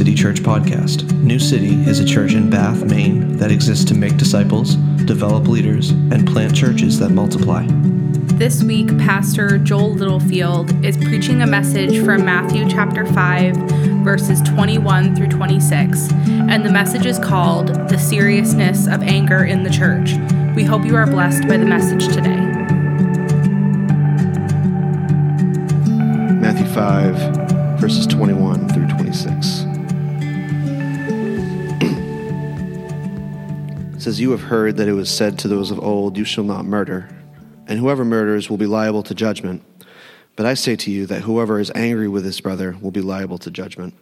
City Church podcast. New City is a church in Bath, Maine that exists to make disciples, develop leaders, and plant churches that multiply. This week, Pastor Joel Littlefield is preaching a message from Matthew chapter 5, verses 21 through 26, and the message is called The Seriousness of Anger in the Church. We hope you are blessed by the message today. Matthew 5, verses 21 through 26. Says, You have heard that it was said to those of old, You shall not murder, and whoever murders will be liable to judgment. But I say to you that whoever is angry with his brother will be liable to judgment.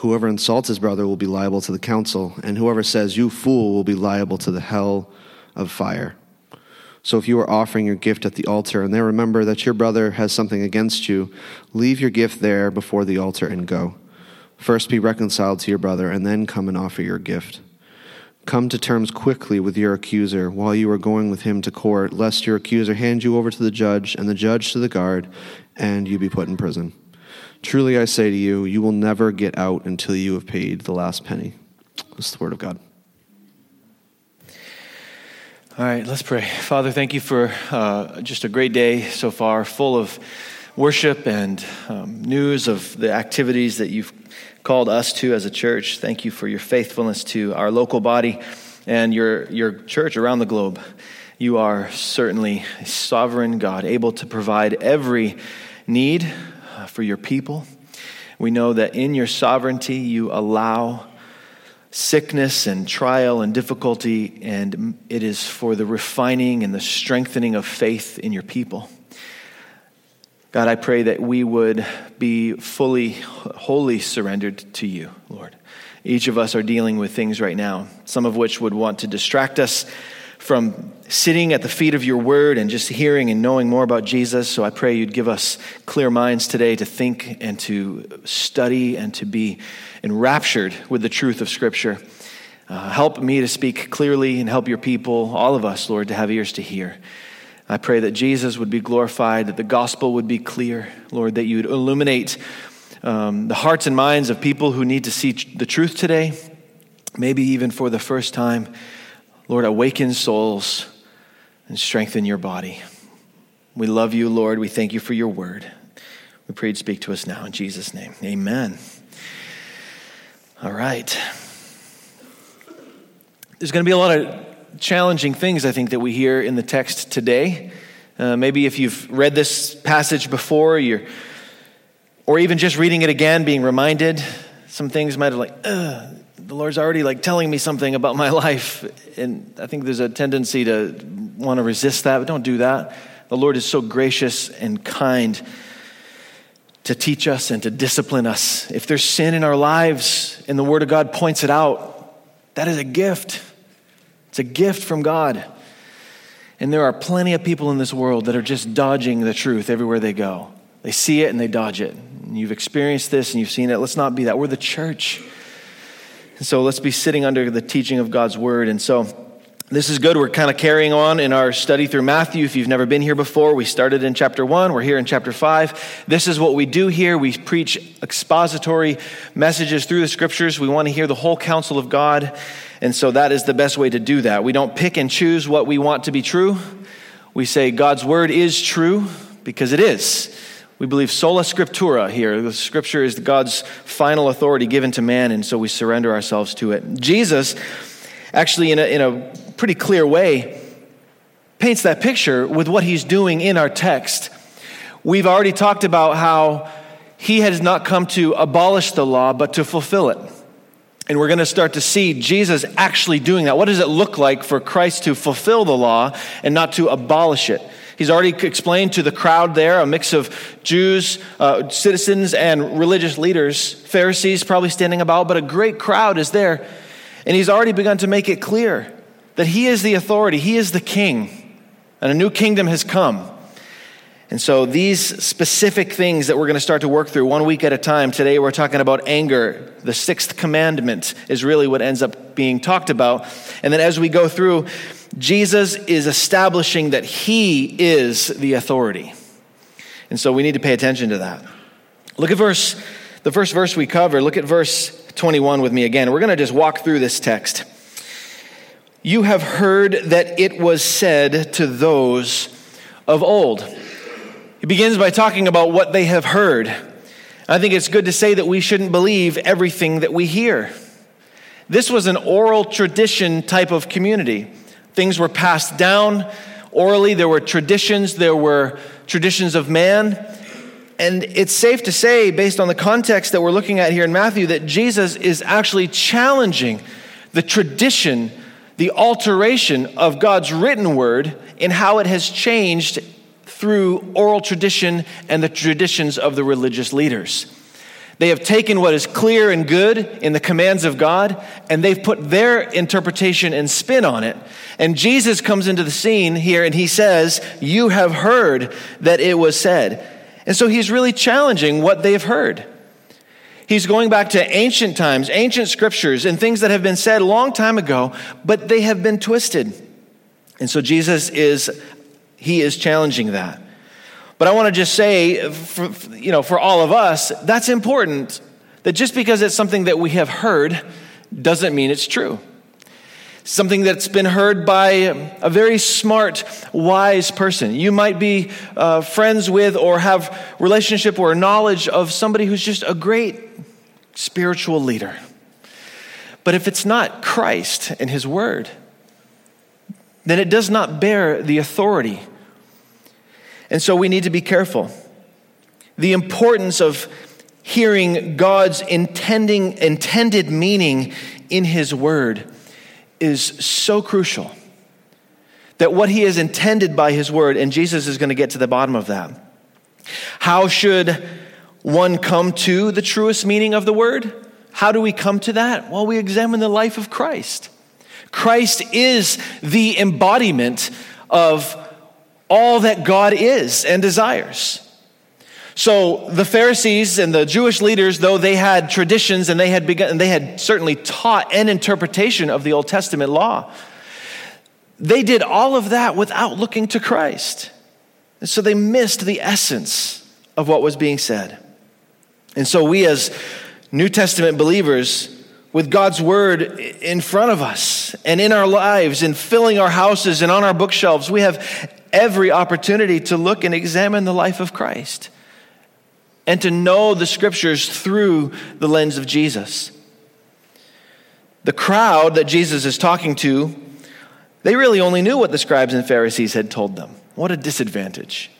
Whoever insults his brother will be liable to the council, and whoever says, You fool, will be liable to the hell of fire. So if you are offering your gift at the altar and there remember that your brother has something against you, leave your gift there before the altar and go. First be reconciled to your brother and then come and offer your gift. Come to terms quickly with your accuser while you are going with him to court, lest your accuser hand you over to the judge and the judge to the guard, and you be put in prison. Truly I say to you, you will never get out until you have paid the last penny. This is the word of God. All right, let's pray. Father, thank you for uh, just a great day so far, full of worship and um, news of the activities that you've called us to as a church. Thank you for your faithfulness to our local body and your, your church around the globe. You are certainly a sovereign God, able to provide every need uh, for your people. We know that in your sovereignty, you allow sickness and trial and difficulty, and it is for the refining and the strengthening of faith in your people. God, I pray that we would be fully, wholly surrendered to you, Lord. Each of us are dealing with things right now, some of which would want to distract us from sitting at the feet of your word and just hearing and knowing more about Jesus. So I pray you'd give us clear minds today to think and to study and to be enraptured with the truth of Scripture. Uh, help me to speak clearly and help your people, all of us, Lord, to have ears to hear. I pray that Jesus would be glorified, that the gospel would be clear, Lord, that you would illuminate um, the hearts and minds of people who need to see the truth today, maybe even for the first time. Lord, awaken souls and strengthen your body. We love you, Lord. We thank you for your word. We pray you'd speak to us now in Jesus' name. Amen. All right. There's going to be a lot of challenging things, I think, that we hear in the text today. Uh, maybe if you've read this passage before, you're, or even just reading it again, being reminded, some things might have like, the Lord's already like telling me something about my life. And I think there's a tendency to want to resist that, but don't do that. The Lord is so gracious and kind to teach us and to discipline us. If there's sin in our lives and the Word of God points it out, that is a gift. It's a gift from God. And there are plenty of people in this world that are just dodging the truth everywhere they go. They see it and they dodge it. And you've experienced this and you've seen it. Let's not be that. We're the church. And so let's be sitting under the teaching of God's word. And so this is good. We're kind of carrying on in our study through Matthew. If you've never been here before, we started in chapter one. We're here in chapter five. This is what we do here. We preach expository messages through the scriptures. We want to hear the whole counsel of God. And so that is the best way to do that. We don't pick and choose what we want to be true. We say God's word is true because it is. We believe sola scriptura here. The scripture is God's final authority given to man, and so we surrender ourselves to it. Jesus, actually, in a, in a pretty clear way, paints that picture with what he's doing in our text. We've already talked about how he has not come to abolish the law, but to fulfill it. And we're going to start to see Jesus actually doing that. What does it look like for Christ to fulfill the law and not to abolish it? He's already explained to the crowd there, a mix of Jews, uh, citizens, and religious leaders, Pharisees probably standing about, but a great crowd is there. And he's already begun to make it clear that he is the authority, he is the king, and a new kingdom has come. And so, these specific things that we're going to start to work through one week at a time. Today, we're talking about anger. The sixth commandment is really what ends up being talked about. And then, as we go through, Jesus is establishing that he is the authority. And so we need to pay attention to that. Look at verse, the first verse we cover. Look at verse 21 with me again. We're going to just walk through this text. You have heard that it was said to those of old. He begins by talking about what they have heard. I think it's good to say that we shouldn't believe everything that we hear. This was an oral tradition type of community. Things were passed down orally, there were traditions, there were traditions of man. And it's safe to say, based on the context that we're looking at here in Matthew, that Jesus is actually challenging the tradition the alteration of God's written word in how it has changed through oral tradition and the traditions of the religious leaders. They have taken what is clear and good in the commands of God and they've put their interpretation and spin on it. And Jesus comes into the scene here and he says, You have heard that it was said. And so he's really challenging what they've heard. He's going back to ancient times, ancient scriptures, and things that have been said a long time ago, but they have been twisted. And so Jesus is, he is challenging that. But I want to just say, for, you know, for all of us, that's important. That just because it's something that we have heard doesn't mean it's true. Something that's been heard by a very smart, wise person. You might be uh, friends with or have relationship or knowledge of somebody who's just a great spiritual leader. But if it's not Christ and His Word, then it does not bear the authority. And so we need to be careful. The importance of hearing God's intending, intended meaning in His Word is so crucial. That what He has intended by His Word, and Jesus is going to get to the bottom of that. How should one come to the truest meaning of the word? How do we come to that? Well, we examine the life of Christ. Christ is the embodiment of all that God is and desires. So the Pharisees and the Jewish leaders, though they had traditions and they had begun, they had certainly taught an interpretation of the Old Testament law, they did all of that without looking to Christ. And so they missed the essence of what was being said. And so, we as New Testament believers, with God's word in front of us and in our lives and filling our houses and on our bookshelves, we have every opportunity to look and examine the life of Christ and to know the scriptures through the lens of Jesus. The crowd that Jesus is talking to, they really only knew what the scribes and Pharisees had told them. What a disadvantage.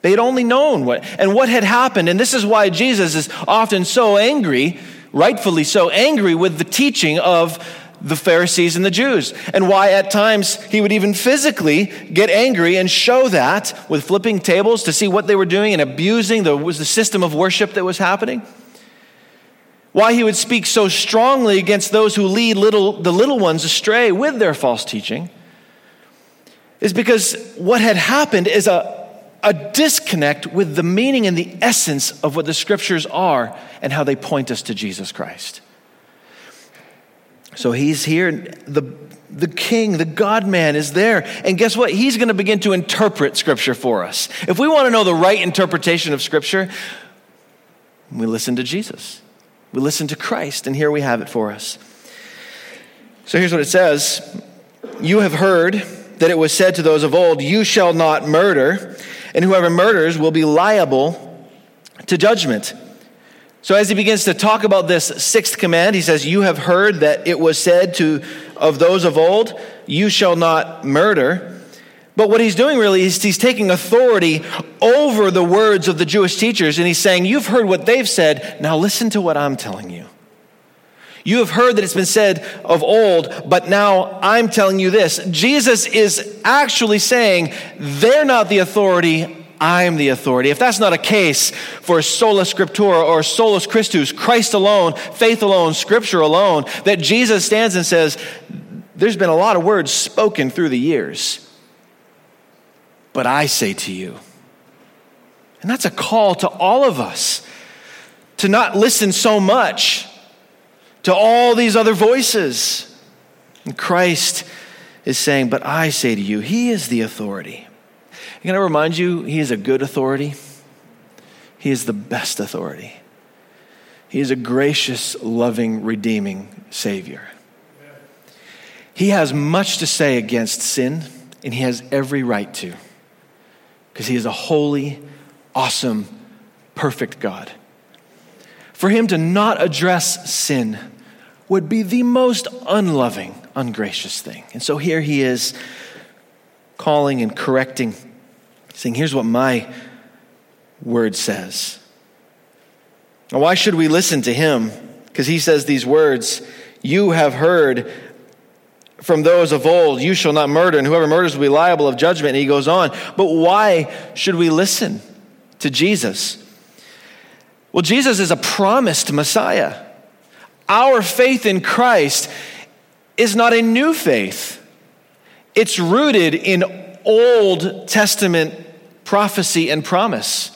They had only known what and what had happened. And this is why Jesus is often so angry, rightfully so angry with the teaching of the Pharisees and the Jews. And why at times he would even physically get angry and show that with flipping tables to see what they were doing and abusing the, was the system of worship that was happening. Why he would speak so strongly against those who lead little, the little ones astray with their false teaching is because what had happened is a, a disconnect with the meaning and the essence of what the scriptures are and how they point us to Jesus Christ. So he's here, the, the king, the God man is there. And guess what? He's going to begin to interpret scripture for us. If we want to know the right interpretation of scripture, we listen to Jesus. We listen to Christ, and here we have it for us. So here's what it says You have heard that it was said to those of old, You shall not murder and whoever murders will be liable to judgment. So as he begins to talk about this sixth command, he says, You have heard that it was said to of those of old, You shall not murder. But what he's doing really is he's taking authority over the words of the Jewish teachers and he's saying, You've heard what they've said, now listen to what I'm telling you. You have heard that it's been said of old, but now I'm telling you this. Jesus is actually saying, they're not the authority, I'm the authority. If that's not a case for sola scriptura or solus Christus, Christ alone, faith alone, scripture alone, that Jesus stands and says, There's been a lot of words spoken through the years, but I say to you. And that's a call to all of us to not listen so much to all these other voices. And Christ is saying, But I say to you, He is the authority. Can I remind you, He is a good authority? He is the best authority. He is a gracious, loving, redeeming Savior. He has much to say against sin, and he has every right to, because he is a holy, awesome, perfect God. For him to not address sin would be the most unloving, ungracious thing. And so here he is calling and correcting, saying, Here's what my word says. Now, why should we listen to him? Because he says these words You have heard from those of old, you shall not murder, and whoever murders will be liable of judgment. And he goes on. But why should we listen to Jesus? Well, Jesus is a promised Messiah. Our faith in Christ is not a new faith, it's rooted in Old Testament prophecy and promise.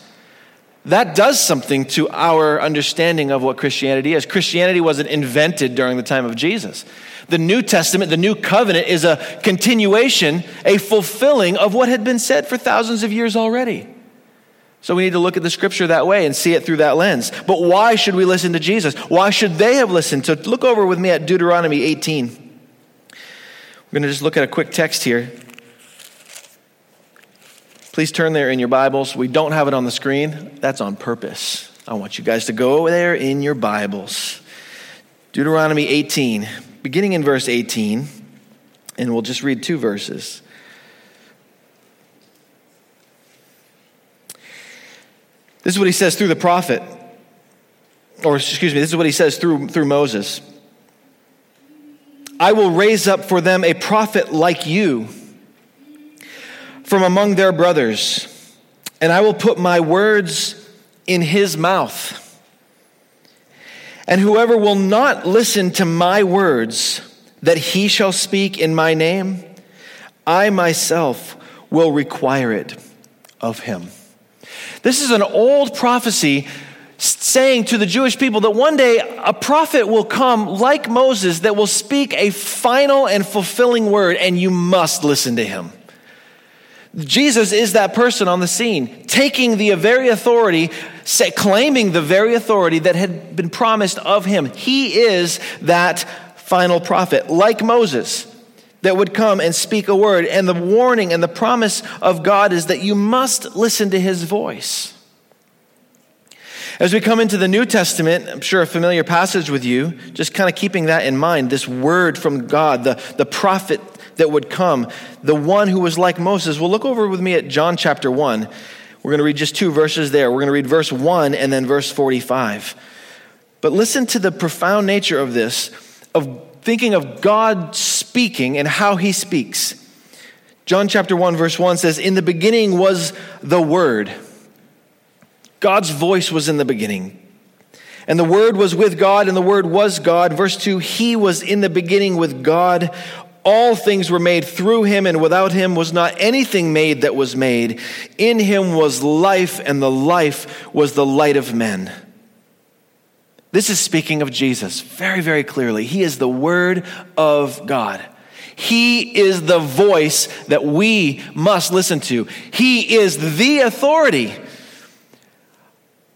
That does something to our understanding of what Christianity is. Christianity wasn't invented during the time of Jesus. The New Testament, the New Covenant, is a continuation, a fulfilling of what had been said for thousands of years already. So we need to look at the scripture that way and see it through that lens. But why should we listen to Jesus? Why should they have listened? So look over with me at Deuteronomy 18. We're going to just look at a quick text here. Please turn there in your Bibles. We don't have it on the screen. That's on purpose. I want you guys to go there in your Bibles. Deuteronomy 18, beginning in verse 18, and we'll just read two verses. This is what he says through the prophet, or excuse me, this is what he says through, through Moses. I will raise up for them a prophet like you from among their brothers, and I will put my words in his mouth. And whoever will not listen to my words that he shall speak in my name, I myself will require it of him. This is an old prophecy saying to the Jewish people that one day a prophet will come like Moses that will speak a final and fulfilling word, and you must listen to him. Jesus is that person on the scene, taking the very authority, claiming the very authority that had been promised of him. He is that final prophet, like Moses, that would come and speak a word. And the warning and the promise of God is that you must listen to his voice. As we come into the New Testament, I'm sure a familiar passage with you, just kind of keeping that in mind, this word from God, the, the prophet that would come, the one who was like Moses. Well, look over with me at John chapter 1. We're going to read just two verses there. We're going to read verse 1 and then verse 45. But listen to the profound nature of this, of thinking of God speaking and how he speaks. John chapter 1, verse 1 says, In the beginning was the Word. God's voice was in the beginning. And the Word was with God, and the Word was God. Verse 2 He was in the beginning with God. All things were made through him, and without him was not anything made that was made. In him was life, and the life was the light of men. This is speaking of Jesus very, very clearly. He is the Word of God. He is the voice that we must listen to. He is the authority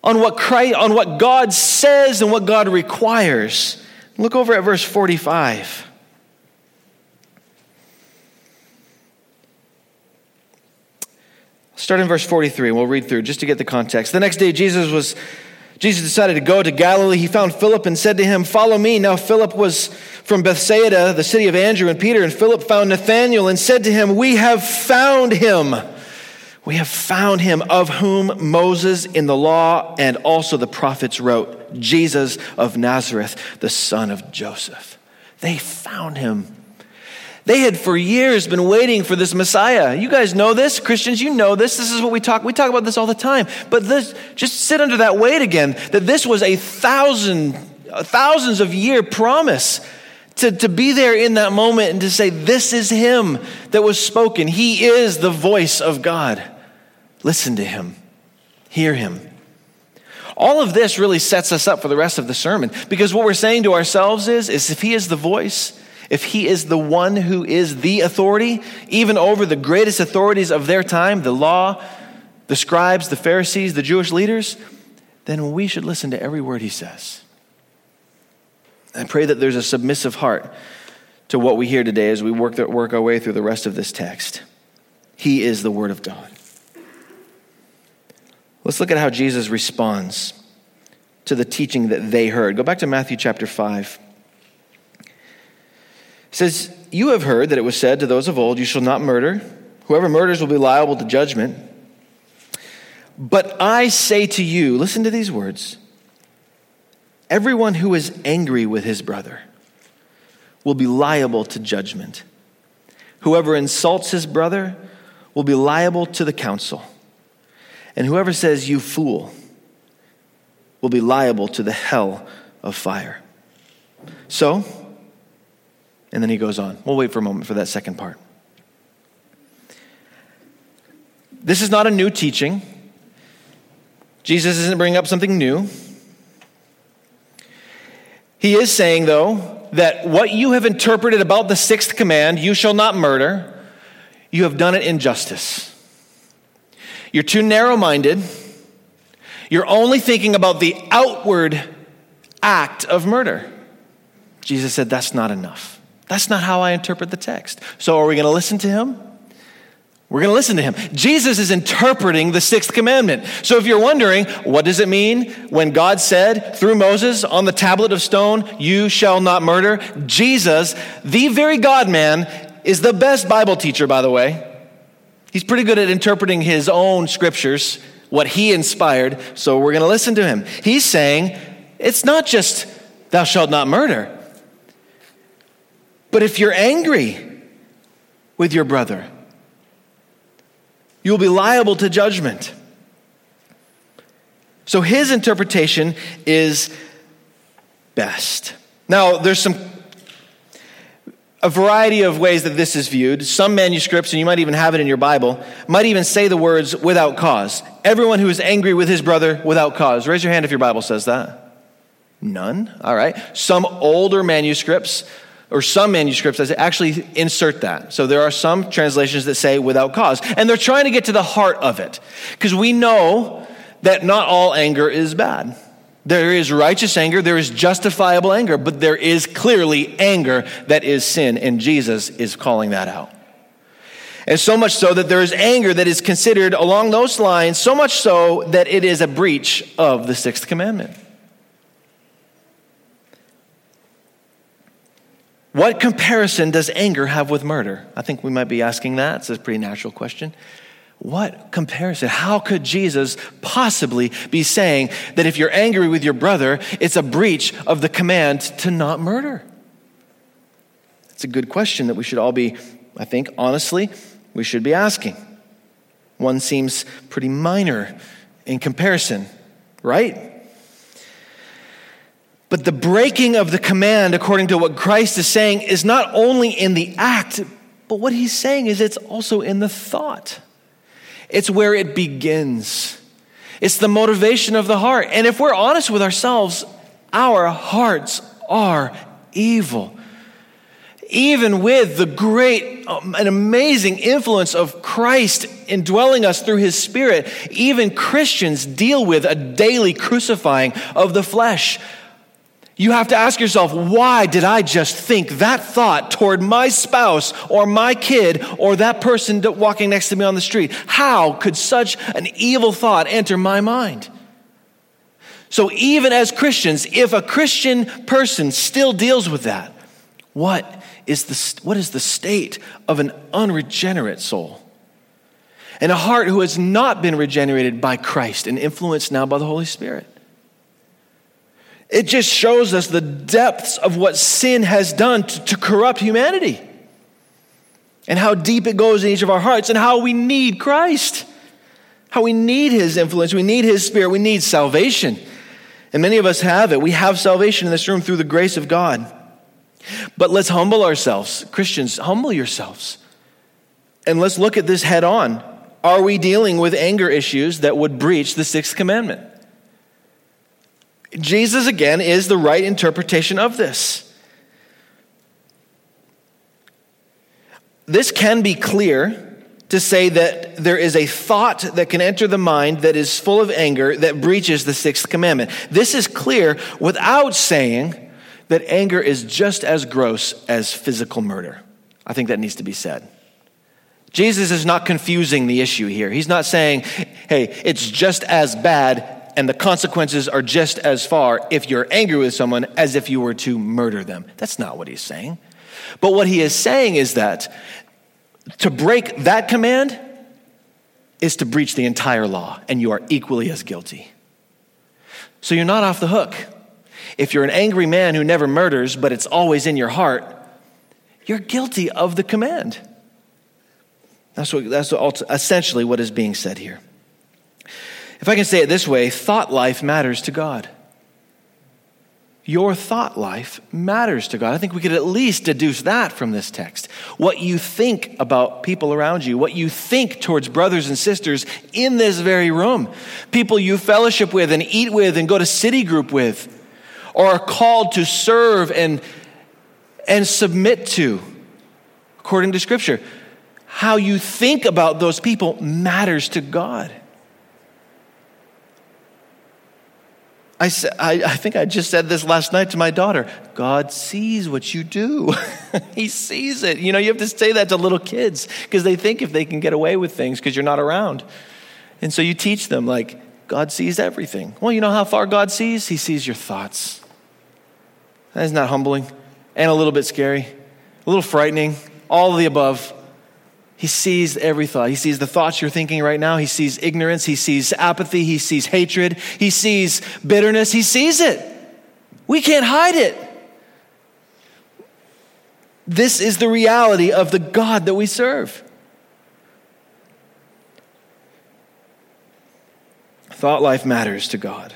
on what, Christ, on what God says and what God requires. Look over at verse 45. Start in verse 43, and we'll read through just to get the context. The next day, Jesus was Jesus decided to go to Galilee. He found Philip and said to him, Follow me. Now, Philip was from Bethsaida, the city of Andrew and Peter. And Philip found Nathanael and said to him, We have found him. We have found him of whom Moses in the law and also the prophets wrote, Jesus of Nazareth, the son of Joseph. They found him. They had for years been waiting for this Messiah. You guys know this, Christians, you know this. This is what we talk. We talk about this all the time. But this, just sit under that weight again. That this was a thousand, thousands of year promise to, to be there in that moment and to say, This is Him that was spoken. He is the voice of God. Listen to Him, hear Him. All of this really sets us up for the rest of the sermon because what we're saying to ourselves is, is if He is the voice, if he is the one who is the authority, even over the greatest authorities of their time, the law, the scribes, the Pharisees, the Jewish leaders, then we should listen to every word he says. I pray that there's a submissive heart to what we hear today as we work, work our way through the rest of this text. He is the Word of God. Let's look at how Jesus responds to the teaching that they heard. Go back to Matthew chapter 5. Says, You have heard that it was said to those of old, You shall not murder. Whoever murders will be liable to judgment. But I say to you, listen to these words everyone who is angry with his brother will be liable to judgment. Whoever insults his brother will be liable to the council. And whoever says, You fool, will be liable to the hell of fire. So, and then he goes on. We'll wait for a moment for that second part. This is not a new teaching. Jesus isn't bringing up something new. He is saying, though, that what you have interpreted about the sixth command, you shall not murder, you have done it injustice. You're too narrow minded. You're only thinking about the outward act of murder. Jesus said, That's not enough. That's not how I interpret the text. So, are we going to listen to him? We're going to listen to him. Jesus is interpreting the sixth commandment. So if you're wondering, what does it mean when God said through Moses on the tablet of stone, you shall not murder? Jesus, the very God man, is the best Bible teacher, by the way. He's pretty good at interpreting his own scriptures, what he inspired. So we're going to listen to him. He's saying, it's not just, thou shalt not murder. But if you're angry with your brother, you will be liable to judgment. So his interpretation is best. Now, there's some a variety of ways that this is viewed. Some manuscripts, and you might even have it in your Bible, might even say the words without cause. Everyone who is angry with his brother without cause. Raise your hand if your Bible says that. None. All right. Some older manuscripts or some manuscripts that actually insert that. So there are some translations that say without cause. And they're trying to get to the heart of it. Because we know that not all anger is bad. There is righteous anger, there is justifiable anger, but there is clearly anger that is sin, and Jesus is calling that out. And so much so that there is anger that is considered along those lines, so much so that it is a breach of the sixth commandment. What comparison does anger have with murder? I think we might be asking that. It's a pretty natural question. What comparison? How could Jesus possibly be saying that if you're angry with your brother, it's a breach of the command to not murder? It's a good question that we should all be, I think, honestly, we should be asking. One seems pretty minor in comparison, right? But the breaking of the command, according to what Christ is saying, is not only in the act, but what he's saying is it's also in the thought. It's where it begins. It's the motivation of the heart. And if we're honest with ourselves, our hearts are evil. Even with the great um, and amazing influence of Christ indwelling us through his Spirit, even Christians deal with a daily crucifying of the flesh. You have to ask yourself, why did I just think that thought toward my spouse or my kid or that person walking next to me on the street? How could such an evil thought enter my mind? So, even as Christians, if a Christian person still deals with that, what is the, what is the state of an unregenerate soul? And a heart who has not been regenerated by Christ and influenced now by the Holy Spirit. It just shows us the depths of what sin has done to, to, corrupt humanity and how deep it goes in each of our hearts and how we need Christ, how we need His influence, we need His Spirit, we need salvation. And many of us have it. We have salvation in this room through the grace of God. But let's humble ourselves. Christians, humble yourselves. And let's look at this head on. Are we dealing with anger issues that would breach the sixth commandment? Jesus, again, is the right interpretation of this. This can be clear to say that there is a thought that can enter the mind that is full of anger that breaches the sixth commandment. This is clear without saying that anger is just as gross as physical murder. I think that needs to be said. Jesus is not confusing the issue here. He's not saying, hey, it's just as bad and the consequences are just as far if you're angry with someone as if you were to murder them. That's not what he's saying. But what he is saying is that to break that command is to breach the entire law, and you are equally as guilty. So you're not off the hook. If you're an angry man who never murders, but it's always in your heart, you're guilty of the command. That's, what, that's what, essentially what is being said here. If I can say it this way, thought life matters to God. Your thought life matters to God. I think we could at least deduce that from this text. What you think about people around you, what you think towards brothers and sisters in this very room, people you fellowship with and eat with and go to city group with, or are called to serve and, and submit to, according to Scripture. How you think about those people matters to God. I, I, I think I just said this last night to my daughter. God sees what you do. he sees it. You know, you have to say that to little kids because they think if they can get away with things because you're not around. And so you teach them, like, God sees everything. Well, you know how far God sees? He sees your thoughts. Isn't that humbling and a little bit scary, a little frightening, all of the above. He sees every thought. He sees the thoughts you're thinking right now. He sees ignorance. He sees apathy. He sees hatred. He sees bitterness. He sees it. We can't hide it. This is the reality of the God that we serve. Thought life matters to God.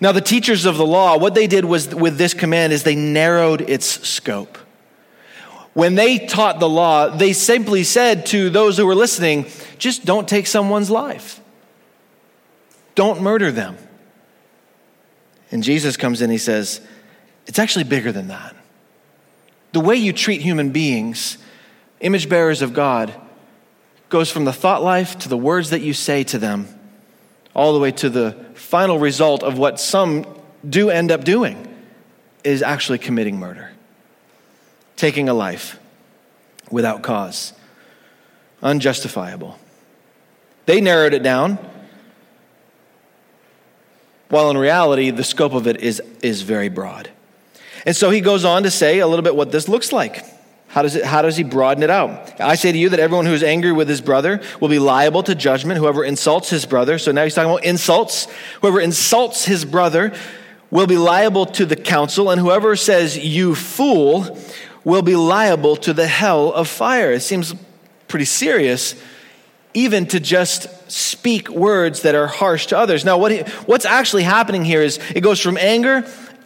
Now, the teachers of the law, what they did was with this command is they narrowed its scope when they taught the law, they simply said to those who were listening, just don't take someone's life. Don't murder them. And Jesus comes in, he says, it's actually bigger than that. The way you treat human beings, image bearers of God, goes from the thought life to the words that you say to them, all the way to the final result of what some do end up doing is actually committing murder taking a life without cause, unjustifiable. They narrowed it down, while in reality, the scope of it is, is very broad. And so he goes on to say a little bit what this looks like. How does, it, how does he broaden it out? I say to you that everyone who is angry with his brother will be liable to judgment. Whoever insults his brother, so now he's talking about insults. Whoever insults his brother will be liable to the council, and whoever says, You fool, will be liable to the hell of fire. It seems pretty serious, even to just speak words that are harsh to others. Now, what he, what's actually happening here is it goes from anger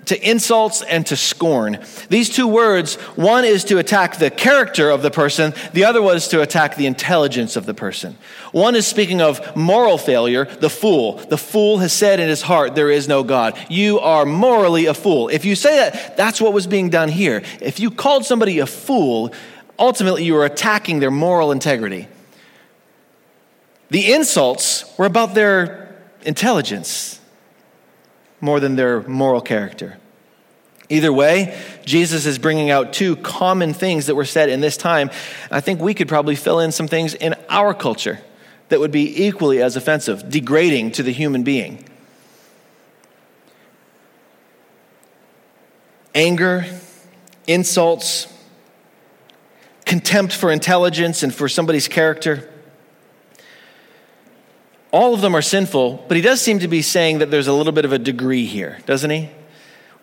to insults and to scorn. These two words, one is to attack the character of the person, the other was to attack the intelligence of the person. One is speaking of moral failure, the fool. The fool has said in his heart, There is no God. You are morally a fool. If you say that, that's what was being done here. If you called somebody a fool, ultimately you were attacking their moral integrity. The insults were about their intelligence more than their moral character. Either way, Jesus is bringing out two common things that were said in this time. I think we could probably fill in some things in our culture that would be equally as offensive, degrading to the human being. Anger, insults, contempt for intelligence and for somebody's character all of them are sinful, but he does seem to be saying that there's a little bit of a degree here, doesn't he?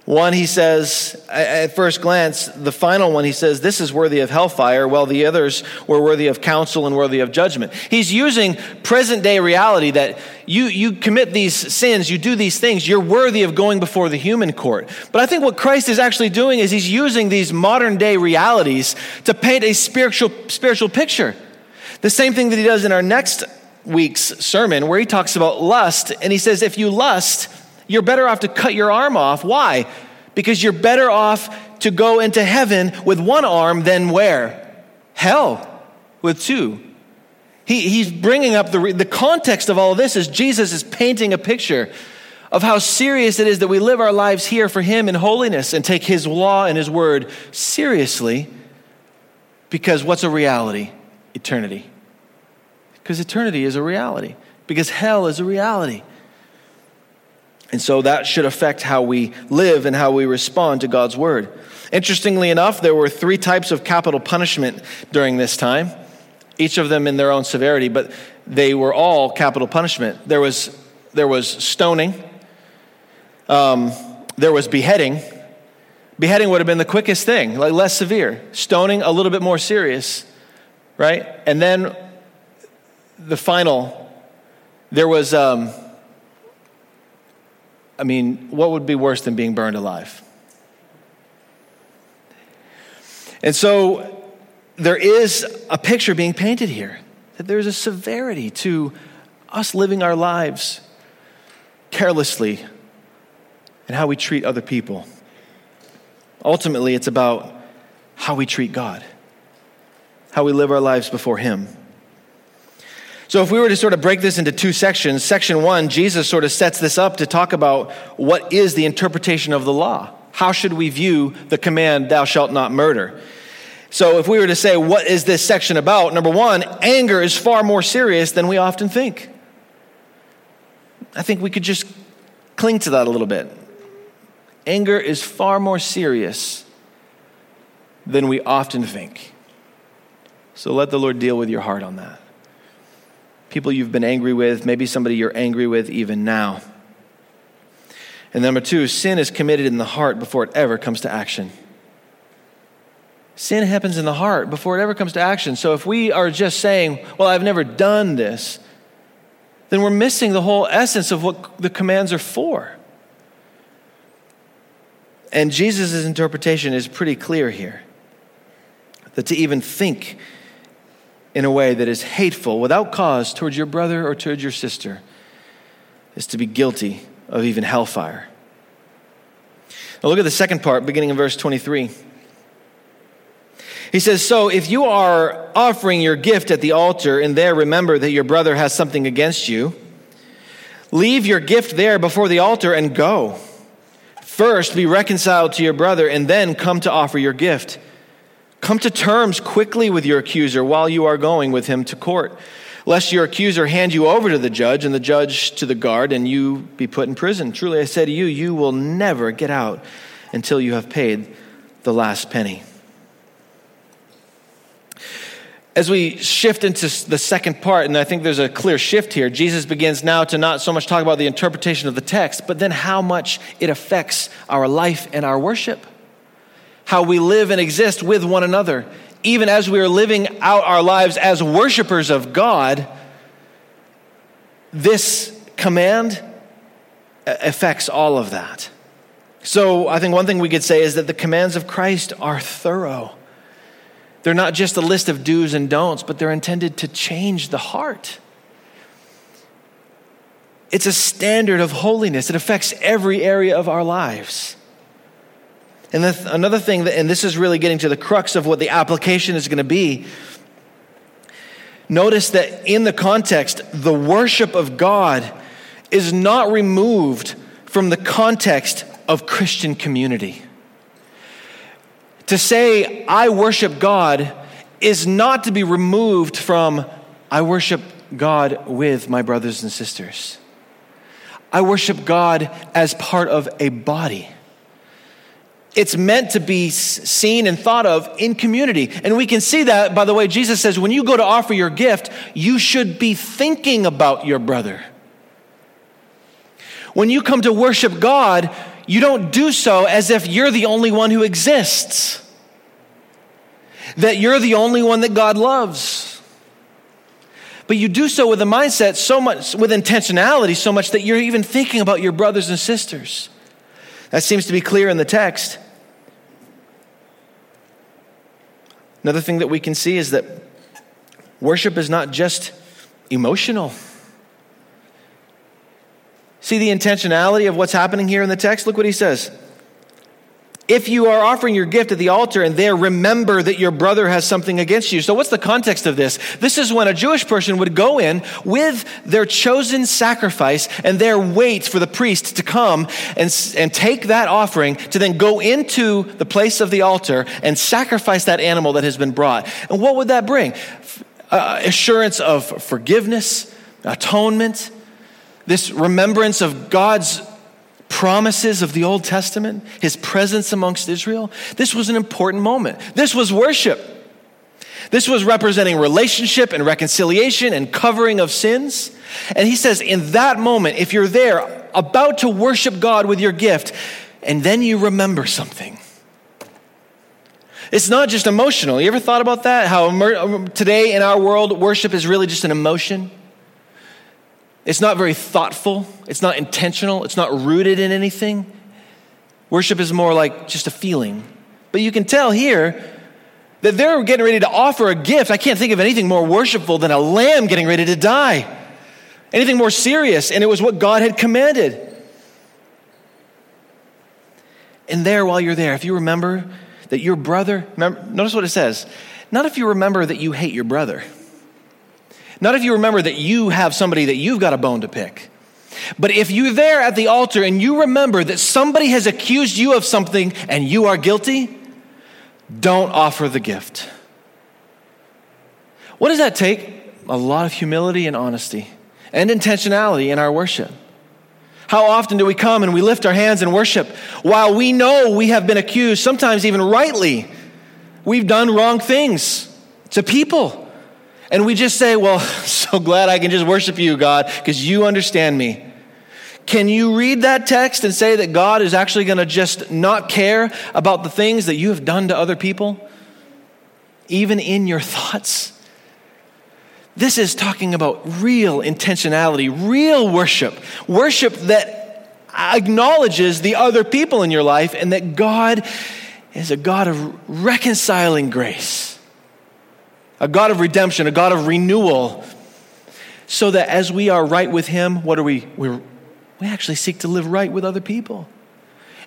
One, he says, at first glance, the final one, he says, this is worthy of hellfire, while the others were worthy of counsel and worthy of judgment. He's using present day reality that you, you commit these sins, you do these things, you're worthy of going before the human court. But I think what Christ is actually doing is he's using these modern day realities to paint a spiritual, spiritual picture. The same thing that he does in our next week's sermon where he talks about lust. And he says, if you lust, you're better off to cut your arm off. Why? Because you're better off to go into heaven with one arm than where? Hell with two. He, he's bringing up the, the context of all of this is Jesus is painting a picture of how serious it is that we live our lives here for Him in holiness and take His law and His word seriously. Because what's a reality? Eternity. Because eternity is a reality. Because hell is a reality. And so that should affect how we live and how we respond to God's word. Interestingly enough, there were three types of capital punishment during this time, each of them in their own severity, but they were all capital punishment. There was, there was stoning, um, there was beheading. Beheading would have been the quickest thing, like less severe. Stoning, a little bit more serious, right? And then the final, there was, um, I mean, what would be worse than being burned alive? And so there is a picture being painted here that there's a severity to us living our lives carelessly and how we treat other people. Ultimately, it's about how we treat God, how we live our lives before Him. So, if we were to sort of break this into two sections, section one, Jesus sort of sets this up to talk about what is the interpretation of the law. How should we view the command, thou shalt not murder? So, if we were to say, what is this section about? Number one, anger is far more serious than we often think. I think we could just cling to that a little bit. Anger is far more serious than we often think. So, let the Lord deal with your heart on that. People you've been angry with, maybe somebody you're angry with even now. And number two, sin is committed in the heart before it ever comes to action. Sin happens in the heart before it ever comes to action. So if we are just saying, well, I've never done this, then we're missing the whole essence of what the commands are for. And Jesus' interpretation is pretty clear here that to even think in a way that is hateful without cause towards your brother or towards your sister is to be guilty of even hellfire. Now look at the second part, beginning in verse 23. He says, So if you are offering your gift at the altar and there remember that your brother has something against you, leave your gift there before the altar and go. First, be reconciled to your brother and then come to offer your gift. Come to terms quickly with your accuser while you are going with him to court, lest your accuser hand you over to the judge and the judge to the guard and you be put in prison. Truly, I say to you, you will never get out until you have paid the last penny. As we shift into the second part, and I think there's a clear shift here, Jesus begins now to not so much talk about the interpretation of the text, but then how much it affects our life and our worship, how we live and exist with one another. Even as we are living out our lives as worshipers of God, this command uh, affects all of that. So I think one thing we could say is that the commands of Christ are thorough. They're not just a list of do's and don'ts, but they're intended to change the heart. It's a standard of holiness, it affects every area of our lives. And th- another thing, that, and this is really getting to the crux of what the application is going to be. Notice that in the context, the worship of God is not removed from the context of Christian community. To say, I worship God, is not to be removed from, I worship God with my brothers and sisters. I worship God as part of a body. It's meant to be seen and thought of in community. And we can see that by the way Jesus says, when you go to offer your gift, you should be thinking about your brother. When you come to worship God, you don't do so as if you're the only one who exists that you're the only one that God loves. But you do so with a mindset so much, with intentionality, so much that you're even thinking about your brothers and sisters. That seems to be clear in the text. Another thing that we can see is that worship is not just emotional. See the intentionality of what's happening here in the text? Look what he says. If you are offering your gift at the altar and there remember that your brother has something against you. So, what's the context of this? This is when a Jewish person would go in with their chosen sacrifice and there wait for the priest to come and, and take that offering to then go into the place of the altar and sacrifice that animal that has been brought. And what would that bring? Uh, assurance of forgiveness, atonement, this remembrance of God's promises of the Old Testament, his presence amongst Israel, this was an important moment. This was worship. This was representing relationship and reconciliation and covering of sins. And he says, in that moment, if you're there about to worship God with your gift, and then you remember something, it's not just emotional. You ever thought about that? How today in our world, worship is really just an emotion? It's not very thoughtful, it's not intentional, it's not rooted in anything. Worship is more like just a feeling. But you can tell here that they're getting ready to offer a gift. I can't think of anything more worshipful than a lamb getting ready to die. Anything more serious, and it was what God had commanded. And there, while you're there, if you remember that your brother, remember, notice what it says. Not if you remember that you hate your brother. Not if you remember that you have somebody that you've got a bone to pick. But if you're there at the altar and you remember that somebody has accused you of something and you are guilty, don't offer the gift. What does that take? A lot of humility and honesty and intentionality in our worship. How often do we come and we lift our hands and worship while we know we have been accused, sometimes even rightly, we've done wrong things to people? And we just say, Well, so glad I can just worship you, God, because you understand me. Can you read that text and say that God is actually going to just not care about the things that you have done to other people, even in your thoughts? This is talking about real intentionality, real worship, worship that acknowledges the other people in your life and that God is a God of reconciling grace a God of redemption, a God of renewal, so that as we are right with Him, what are we? We're, we actually seek to live right with other people.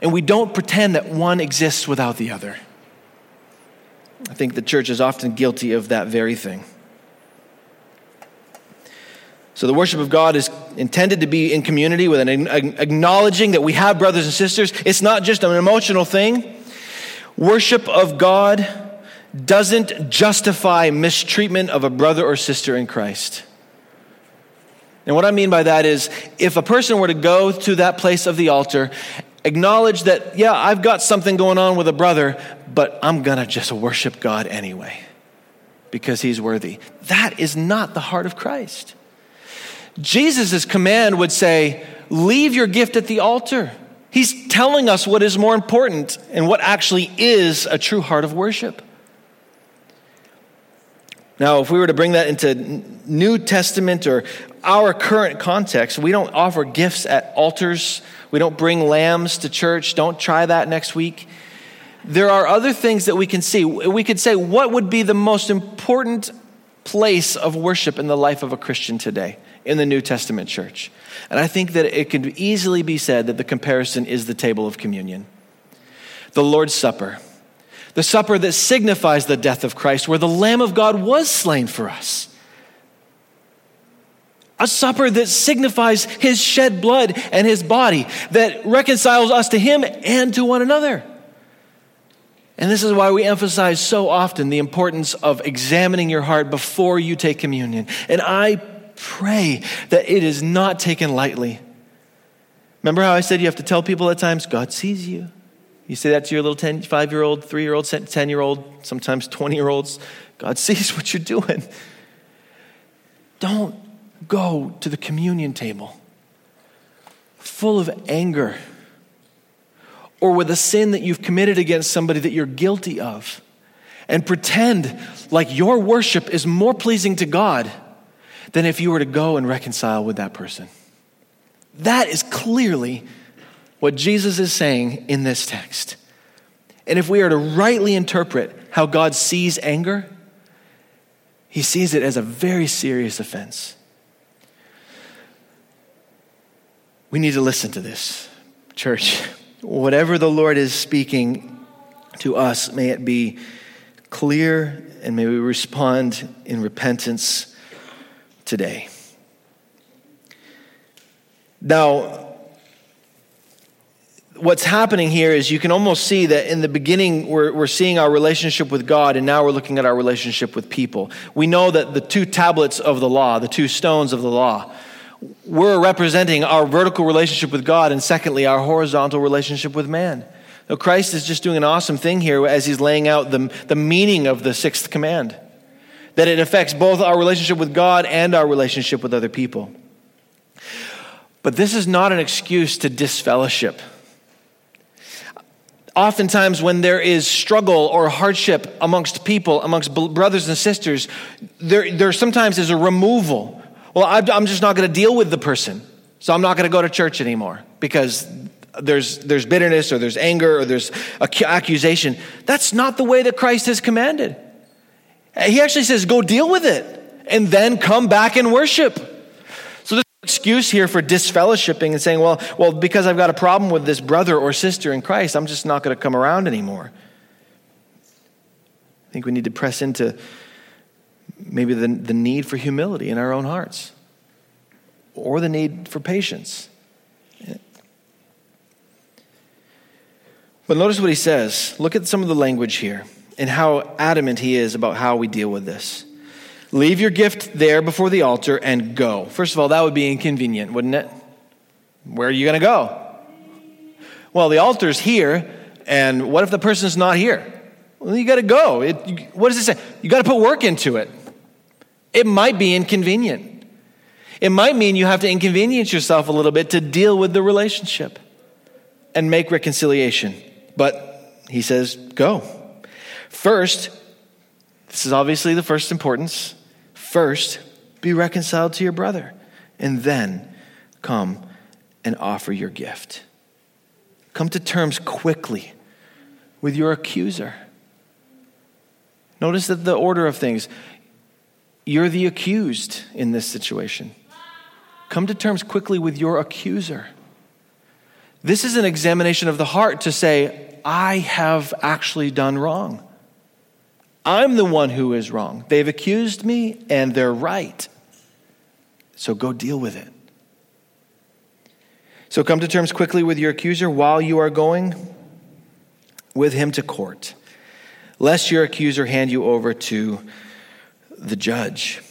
And we don't pretend that one exists without the other. I think the church is often guilty of that very thing. So, the worship of God is intended to be in community with an acknowledging that we have brothers and sisters. It's not just an emotional thing. Worship of God doesn't justify mistreatment of a brother or sister in Christ. And what I mean by that is if a person were to go to that place of the altar, acknowledge that, yeah, I've got something going on with a brother, but I'm going to just worship God anyway because he's worthy. That is not the heart of Christ. Jesus' command would say, leave your gift at the altar. He's telling us what is more important and what actually is a true heart of worship. Now, if we were to bring that into New Testament or our current context, we don't offer gifts at altars. We don't bring lambs to church. Don't try that next week. There are other things that we can see. We could say, what would be the most important place of worship in the life of a Christian today in the New Testament church? And I think that it could easily be said that the comparison is the table of communion, the Lord's Supper the supper that signifies the death of Christ, where the Lamb of God was slain for us. A supper that signifies his shed blood and his body, that reconciles us to him and to one another. And this is why we emphasize so often the importance of examining your heart before you take communion. And I pray that it is not taken lightly. Remember how I said you have to tell people at times, God sees you. You say that to your little 10, 5 year old, 3 year old, 10 year old, sometimes 20 year olds. God sees what you're doing. Don't go to the communion table full of anger or with a sin that you've committed against somebody that you're guilty of and pretend like your worship is more pleasing to God than if you were to go and reconcile with that person. That is clearly what Jesus is saying in this text. And if we are to rightly interpret how God sees anger, he sees it as a very serious offense. We need to listen to this, church. Whatever the Lord is speaking to us, may it be clear and may we respond in repentance today. Now, what's happening here is you can almost see that in the beginning we're, we're seeing our relationship with God, and now we're looking at our relationship with people. We know that the two tablets of the law, the two stones of the law, we're representing our vertical relationship with God, and secondly, our horizontal relationship with man. Now, Christ is just doing an awesome thing here as he's laying out the, the meaning of the sixth command that it affects both our relationship with God and our relationship with other people. But this is not an excuse to disfellowship. Oftentimes, when there is struggle or hardship amongst people, amongst brothers and sisters, there, there sometimes is a removal. Well, I'm just not going to deal with the person, so I'm not going to go to church anymore because there's, there's bitterness or there's anger or there's accusation. That's not the way that Christ has commanded. He actually says, go deal with it and then come back and worship. Excuse here for disfellowshipping and saying, well, well, because I've got a problem with this brother or sister in Christ, I'm just not going to come around anymore. I think we need to press into maybe the, the need for humility in our own hearts or the need for patience. But notice what he says. Look at some of the language here and how adamant he is about how we deal with this. Leave your gift there before the altar and go. First of all, that would be inconvenient, wouldn't it? Where are you going to go? Well, the altar's here, and what if the person's not here? Well, you got to go. It, what does it say? You got to put work into it. It might be inconvenient. It might mean you have to inconvenience yourself a little bit to deal with the relationship and make reconciliation. But he says, go. First, this is obviously the first importance. First, be reconciled to your brother, and then come and offer your gift. Come to terms quickly with your accuser. Notice that the order of things you're the accused in this situation. Come to terms quickly with your accuser. This is an examination of the heart to say, I have actually done wrong. I'm the one who is wrong. They've accused me and they're right. So go deal with it. So come to terms quickly with your accuser while you are going with him to court, lest your accuser hand you over to the judge.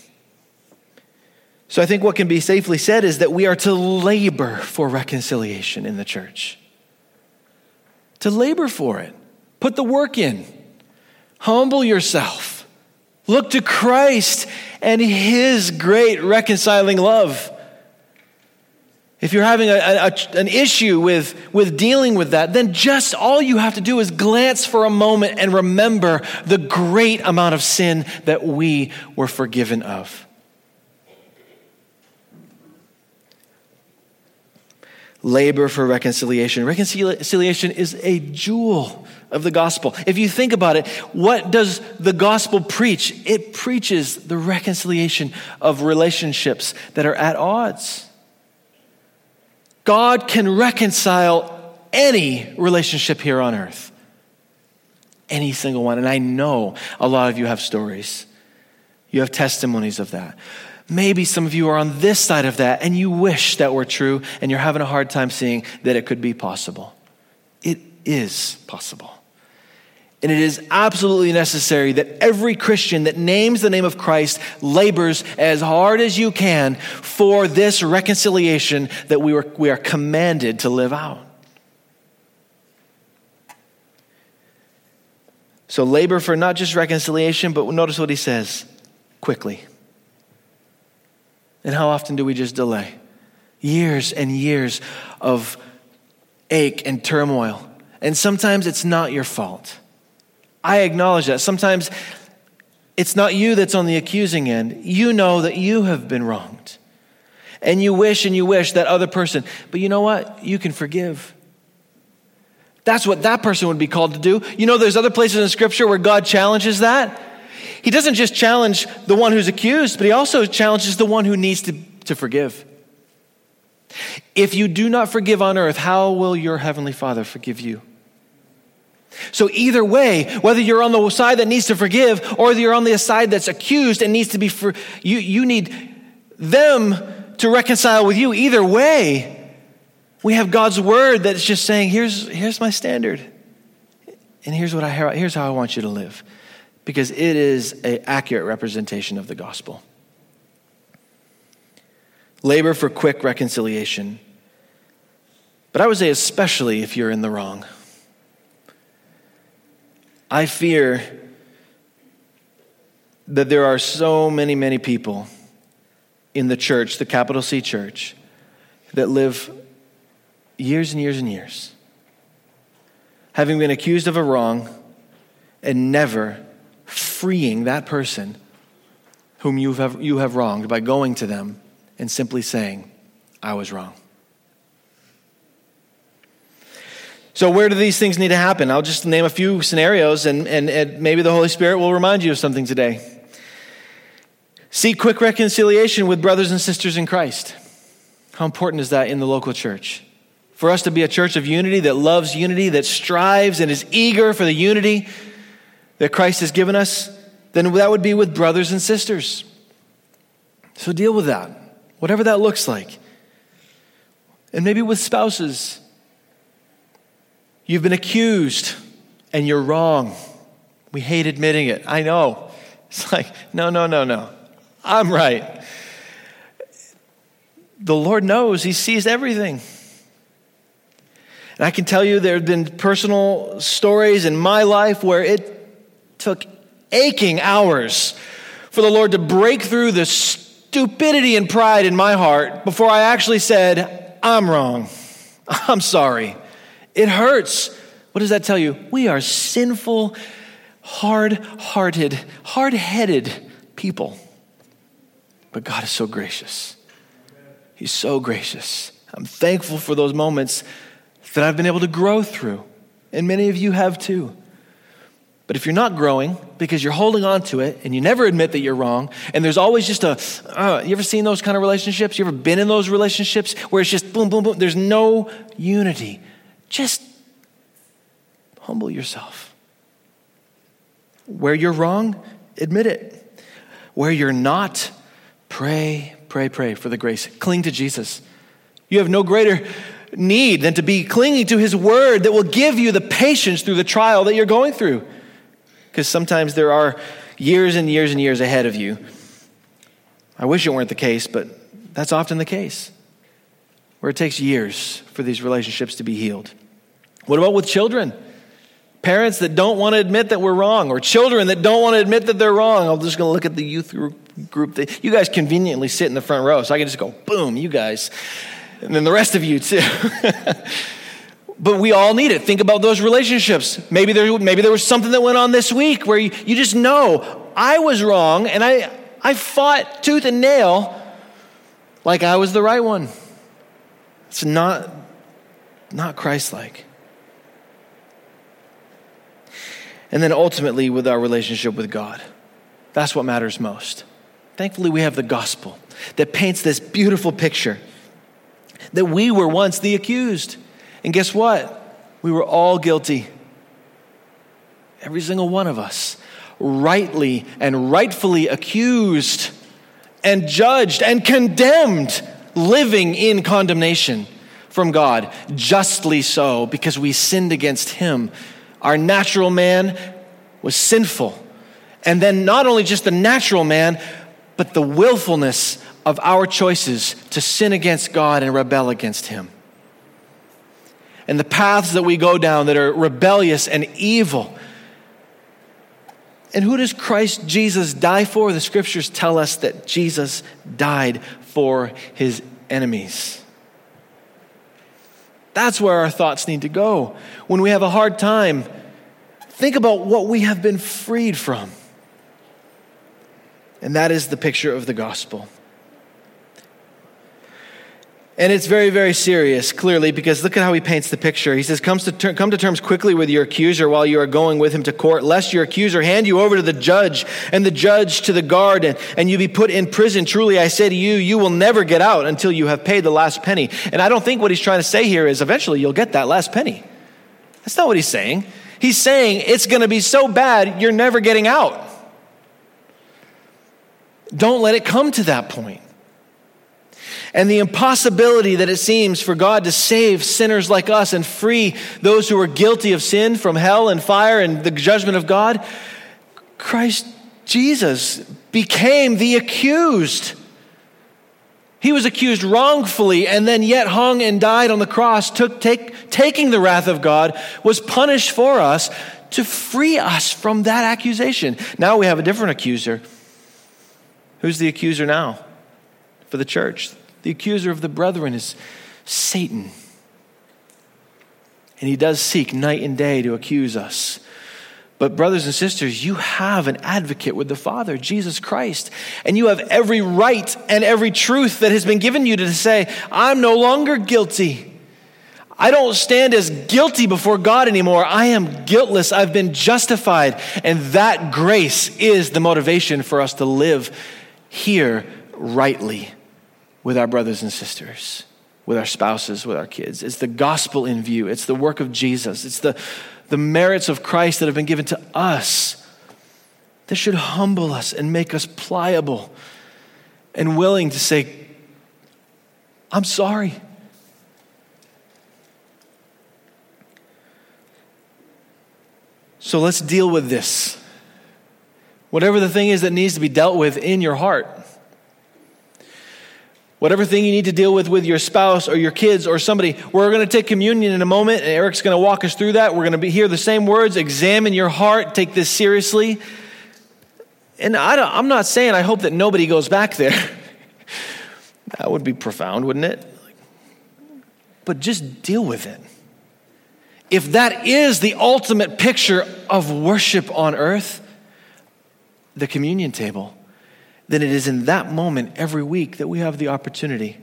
So I think what can be safely said is that we are to labor for reconciliation in the church. To labor for it. Put the work in. Humble yourself. Look to Christ and His great reconciling love. If you're having a, a, an issue with, with dealing with that, then just all you have to do is glance for a moment and remember the great amount of sin that we were forgiven of. labor for reconciliation. Reconciliation is a jewel of the gospel. If you think about it, what does the gospel preach? It preaches the reconciliation of relationships that are at odds. God can reconcile any relationship here on earth. Any single one. And I know a lot of you have stories. You have testimonies of that. Maybe some of you are on this side of that and you wish that were true and you're having a hard time seeing that it could be possible. It is possible. And it is absolutely necessary that every Christian that names the name of Christ labors as hard as you can for this reconciliation that we, were, we are commanded to live out. So, labor for not just reconciliation, but notice what he says quickly. And how often do we just delay? Years and years of ache and turmoil. And sometimes it's not your fault. I acknowledge that. Sometimes it's not you that's on the accusing end. You know that you have been wronged. And you wish and you wish that other person, but you know what? You can forgive. That's what that person would be called to do. You know, there's other places in Scripture where God challenges that. He doesn't just challenge the one who's accused, but he also challenges the one who needs to, to forgive. If you do not forgive on earth, how will your heavenly Father forgive you? So, either way, whether you're on the side that needs to forgive or you're on the side that's accused and needs to be, for, you, you need them to reconcile with you. Either way, we have God's word that's just saying, here's, here's my standard. And here's, what I, here's how I want you to live. Because it is an accurate representation of the gospel. Labor for quick reconciliation. But I would say, especially if you're in the wrong. I fear that there are so many, many people in the church, the capital C church, that live years and years and years having been accused of a wrong and never freeing that person whom you have, you have wronged by going to them and simply saying, I was wrong. So, where do these things need to happen? I'll just name a few scenarios, and, and, and maybe the Holy Spirit will remind you of something today. Seek quick reconciliation with brothers and sisters in Christ. How important is that in the local church? For us to be a church of unity that loves unity, that strives and is eager for the unity that Christ has given us, then that would be with brothers and sisters. So deal with that, whatever that looks like. And maybe with spouses You've been accused and you're wrong. We hate admitting it. I know. It's like, no, no, no, no. I'm right. The Lord knows, He sees everything. And I can tell you there have been personal stories in my life where it took aching hours for the Lord to break through the stupidity and pride in my heart before I actually said, I'm wrong. I'm sorry. It hurts. What does that tell you? We are sinful, hard hearted, hard headed people. But God is so gracious. He's so gracious. I'm thankful for those moments that I've been able to grow through, and many of you have too. But if you're not growing because you're holding on to it and you never admit that you're wrong, and there's always just a, uh, you ever seen those kind of relationships? You ever been in those relationships where it's just boom, boom, boom? There's no unity. Just humble yourself. Where you're wrong, admit it. Where you're not, pray, pray, pray for the grace. Cling to Jesus. You have no greater need than to be clinging to his word that will give you the patience through the trial that you're going through. Because sometimes there are years and years and years ahead of you. I wish it weren't the case, but that's often the case, where it takes years for these relationships to be healed. What about with children? Parents that don't want to admit that we're wrong, or children that don't want to admit that they're wrong. I'm just going to look at the youth group. You guys conveniently sit in the front row, so I can just go, boom, you guys. And then the rest of you, too. but we all need it. Think about those relationships. Maybe there, maybe there was something that went on this week where you, you just know I was wrong and I, I fought tooth and nail like I was the right one. It's not, not Christ like. And then ultimately with our relationship with God. That's what matters most. Thankfully, we have the gospel that paints this beautiful picture that we were once the accused. And guess what? We were all guilty. Every single one of us, rightly and rightfully accused and judged and condemned, living in condemnation from God, justly so, because we sinned against Him our natural man was sinful. And then not only just the natural man, but the willfulness of our choices to sin against God and rebel against Him. And the paths that we go down that are rebellious and evil. And who does Christ Jesus die for? The scriptures tell us that Jesus died for his enemies. That's where our thoughts need to go. When we have a hard time, think about what we have been freed from. And that is the picture of the gospel. And it's very, very serious, clearly, because look at how he paints the picture. He says, Come to, ter- come to terms quickly with your accuser while you are going with him to court, lest your accuser hand you over to the judge, and the judge to the guard, and, and you be put in prison. Truly, I say to you, you will never get out until you have paid the last penny. And I don't think what he's trying to say here is eventually you'll get that last penny. That's not what he's saying. He's saying it's going to be so bad, you're never getting out. Don't let it come to that point. And the impossibility that it seems for God to save sinners like us and free those who are guilty of sin from hell and fire and the judgment of God, Christ Jesus became the accused. He was accused wrongfully and then yet hung and died on the cross, took, take, taking the wrath of God, was punished for us to free us from that accusation. Now we have a different accuser. Who's the accuser now for the church? The accuser of the brethren is Satan. And he does seek night and day to accuse us. But, brothers and sisters, you have an advocate with the Father, Jesus Christ. And you have every right and every truth that has been given you to say, I'm no longer guilty. I don't stand as guilty before God anymore. I am guiltless. I've been justified. And that grace is the motivation for us to live here rightly with our brothers and sisters, with our spouses, with our kids. It's the gospel in view, it's the work of Jesus, it's the, the merits of Christ that have been given to us that should humble us and make us pliable and willing to say, I'm sorry. So let's deal with this. Whatever the thing is that needs to be dealt with in your heart. Whatever thing you need to deal with with your spouse or your kids or somebody, we're going to take communion in a moment, and Eric's going to walk us through that. We're going to hear the same words. Examine your heart. Take this seriously. And I am not saying I hope that nobody goes back there. that would be profound, wouldn't it? But just deal with it. If that is the ultimate picture of worship on earth, the communion table then it is in that moment every week that we have the opportunity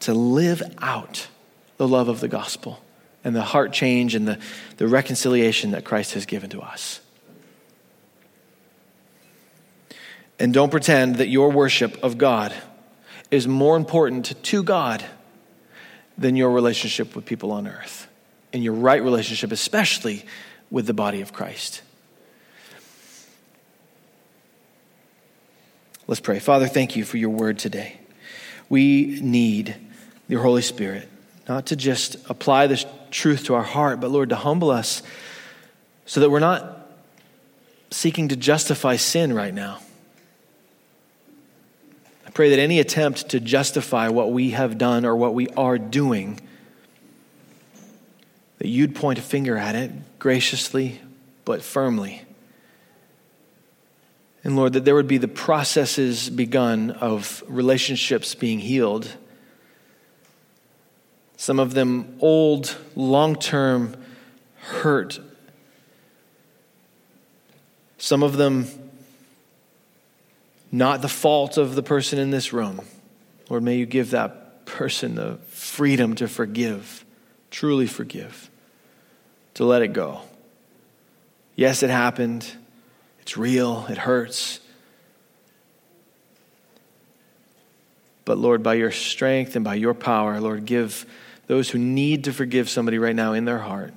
to live out the love of the gospel and the heart change and the, the reconciliation that Christ has given to us. And don't pretend that your worship of God is more important to God than your relationship with people on earth and your right relationship, especially with the body of Christ. Let's pray. Father, thank you for your word today. We need your Holy Spirit, not to just apply this truth to our heart, but Lord, to humble us so that we're not seeking to justify sin right now. I pray that any attempt to justify what we have done or what we are doing, that you'd point a finger at it graciously but firmly and Lord, that there would be the processes begun of relationships being healed. Some of them old, long term hurt. Some of them not the fault of the person in this room. Lord, may you give that person the freedom to forgive, truly forgive, to let it go. Yes, it happened. It's real, it hurts. But Lord, by your strength and by your power, Lord, give those who need to forgive somebody right now in their heart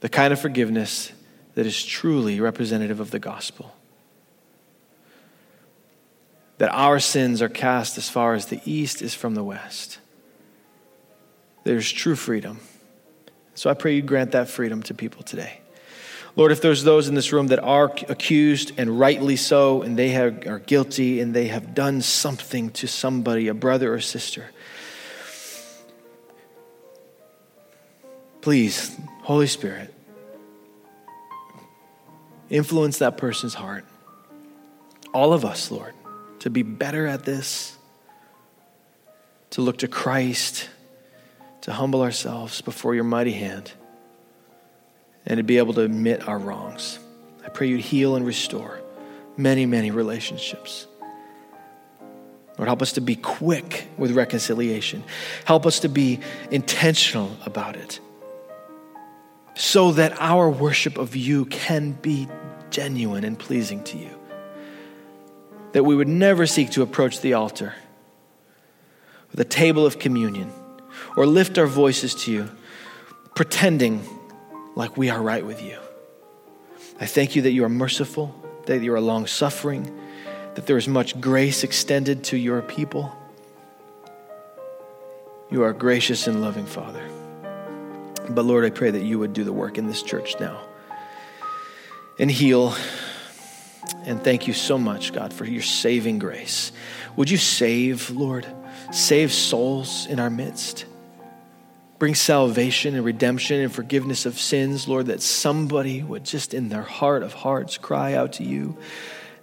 the kind of forgiveness that is truly representative of the gospel. That our sins are cast as far as the east is from the west. There's true freedom. So I pray you grant that freedom to people today. Lord, if there's those in this room that are accused and rightly so, and they have, are guilty and they have done something to somebody, a brother or sister, please, Holy Spirit, influence that person's heart. All of us, Lord, to be better at this, to look to Christ, to humble ourselves before your mighty hand and to be able to admit our wrongs. I pray you'd heal and restore many, many relationships. Lord, help us to be quick with reconciliation. Help us to be intentional about it so that our worship of you can be genuine and pleasing to you. That we would never seek to approach the altar, the table of communion, or lift our voices to you, pretending like we are right with you. I thank you that you are merciful, that you are long suffering, that there is much grace extended to your people. You are gracious and loving Father. But Lord, I pray that you would do the work in this church now and heal. And thank you so much, God, for your saving grace. Would you save, Lord? Save souls in our midst. Bring salvation and redemption and forgiveness of sins, Lord, that somebody would just in their heart of hearts cry out to you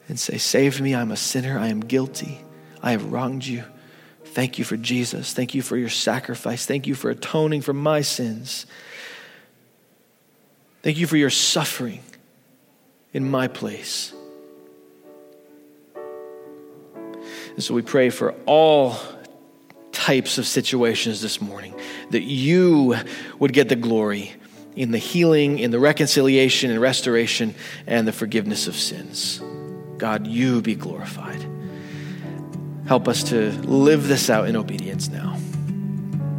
and say, Save me, I'm a sinner, I am guilty, I have wronged you. Thank you for Jesus. Thank you for your sacrifice. Thank you for atoning for my sins. Thank you for your suffering in my place. And so we pray for all types of situations this morning that you would get the glory in the healing, in the reconciliation and restoration, and the forgiveness of sins. God, you be glorified. Help us to live this out in obedience now.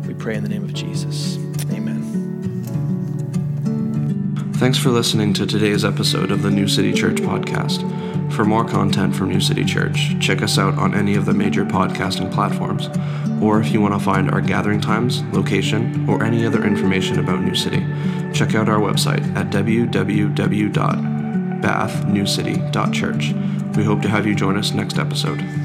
We pray in the name of Jesus. Amen. Thanks for listening to today's episode of the New City Church podcast. For more content from New City Church, check us out on any of the major podcasting platforms. Or if you want to find our gathering times, location, or any other information about New City, check out our website at www.bathnewcity.church. We hope to have you join us next episode.